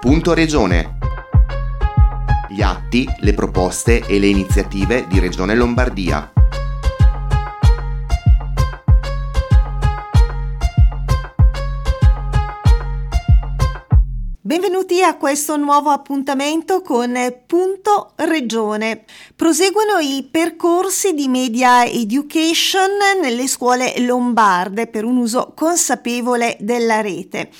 Punto Regione. Gli atti, le proposte e le iniziative di Regione Lombardia. Benvenuti a questo nuovo appuntamento con Punto Regione. Proseguono i percorsi di media education nelle scuole lombarde per un uso consapevole della rete.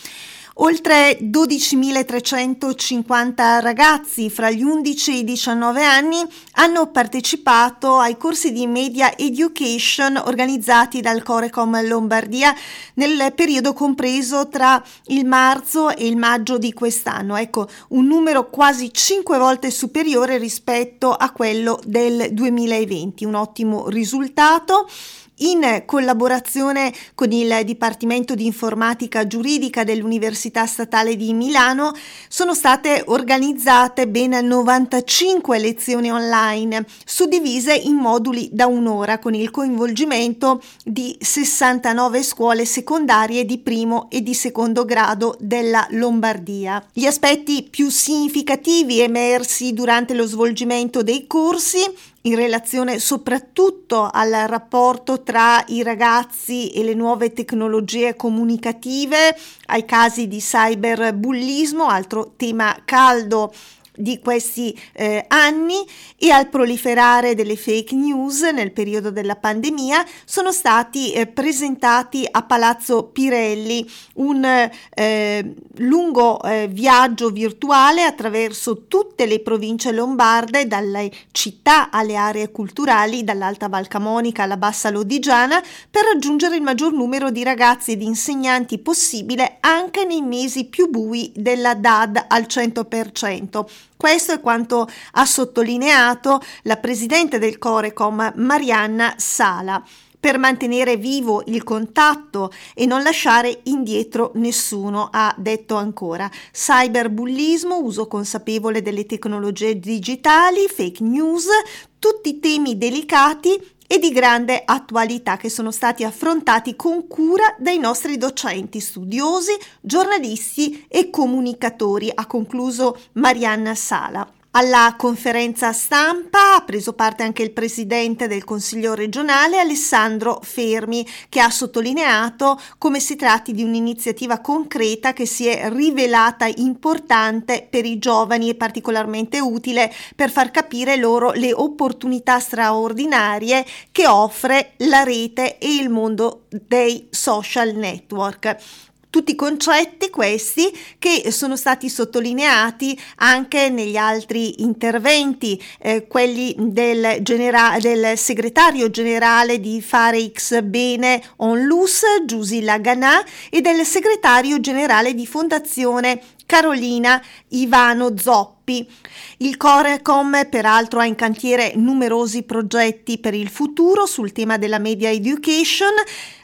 Oltre 12.350 ragazzi fra gli 11 e i 19 anni hanno partecipato ai corsi di media education organizzati dal Corecom Lombardia nel periodo compreso tra il marzo e il maggio di quest'anno. Ecco, un numero quasi 5 volte superiore rispetto a quello del 2020, un ottimo risultato in collaborazione con il Dipartimento di Informatica Giuridica dell'Università Statale di Milano sono state organizzate ben 95 lezioni online suddivise in moduli da un'ora con il coinvolgimento di 69 scuole secondarie di primo e di secondo grado della Lombardia. Gli aspetti più significativi emersi durante lo svolgimento dei corsi in relazione soprattutto al rapporto tra i ragazzi e le nuove tecnologie comunicative, ai casi di cyberbullismo, altro tema caldo di questi eh, anni e al proliferare delle fake news nel periodo della pandemia sono stati eh, presentati a Palazzo Pirelli un eh, lungo eh, viaggio virtuale attraverso tutte le province lombarde, dalle città alle aree culturali, dall'Alta Val Camonica alla Bassa Lodigiana, per raggiungere il maggior numero di ragazzi e di insegnanti possibile anche nei mesi più bui della DAD al 100%. Questo è quanto ha sottolineato la presidente del Corecom Marianna Sala per mantenere vivo il contatto e non lasciare indietro nessuno, ha detto ancora. Cyberbullismo, uso consapevole delle tecnologie digitali, fake news, tutti temi delicati e di grande attualità che sono stati affrontati con cura dai nostri docenti, studiosi, giornalisti e comunicatori, ha concluso Marianna Sala. Alla conferenza stampa ha preso parte anche il presidente del Consiglio regionale Alessandro Fermi, che ha sottolineato come si tratti di un'iniziativa concreta che si è rivelata importante per i giovani e particolarmente utile per far capire loro le opportunità straordinarie che offre la rete e il mondo dei social network. Tutti concetti questi che sono stati sottolineati anche negli altri interventi, eh, quelli del, genera- del, segretario generale di Fare X Bene Onlus, Giusy Laganà, e del segretario generale di Fondazione Carolina Ivano Zoppi. Il Corecom peraltro ha in cantiere numerosi progetti per il futuro sul tema della media education,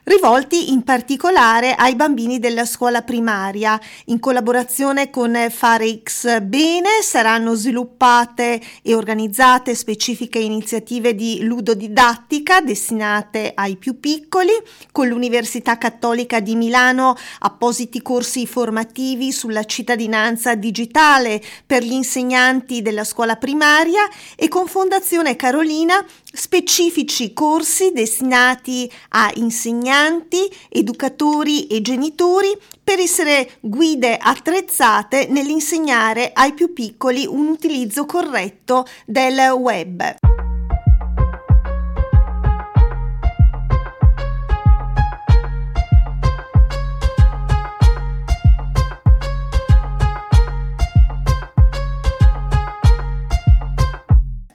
rivolti in particolare ai bambini della scuola primaria. In collaborazione con Fare X Bene saranno sviluppate e organizzate specifiche iniziative di ludodidattica destinate ai più piccoli, con l'Università Cattolica di Milano appositi corsi formativi sulla cittadinanza digitale per gli insegnanti della scuola primaria e con Fondazione Carolina specifici corsi destinati a insegnanti, educatori e genitori per essere guide attrezzate nell'insegnare ai più piccoli un utilizzo corretto del web.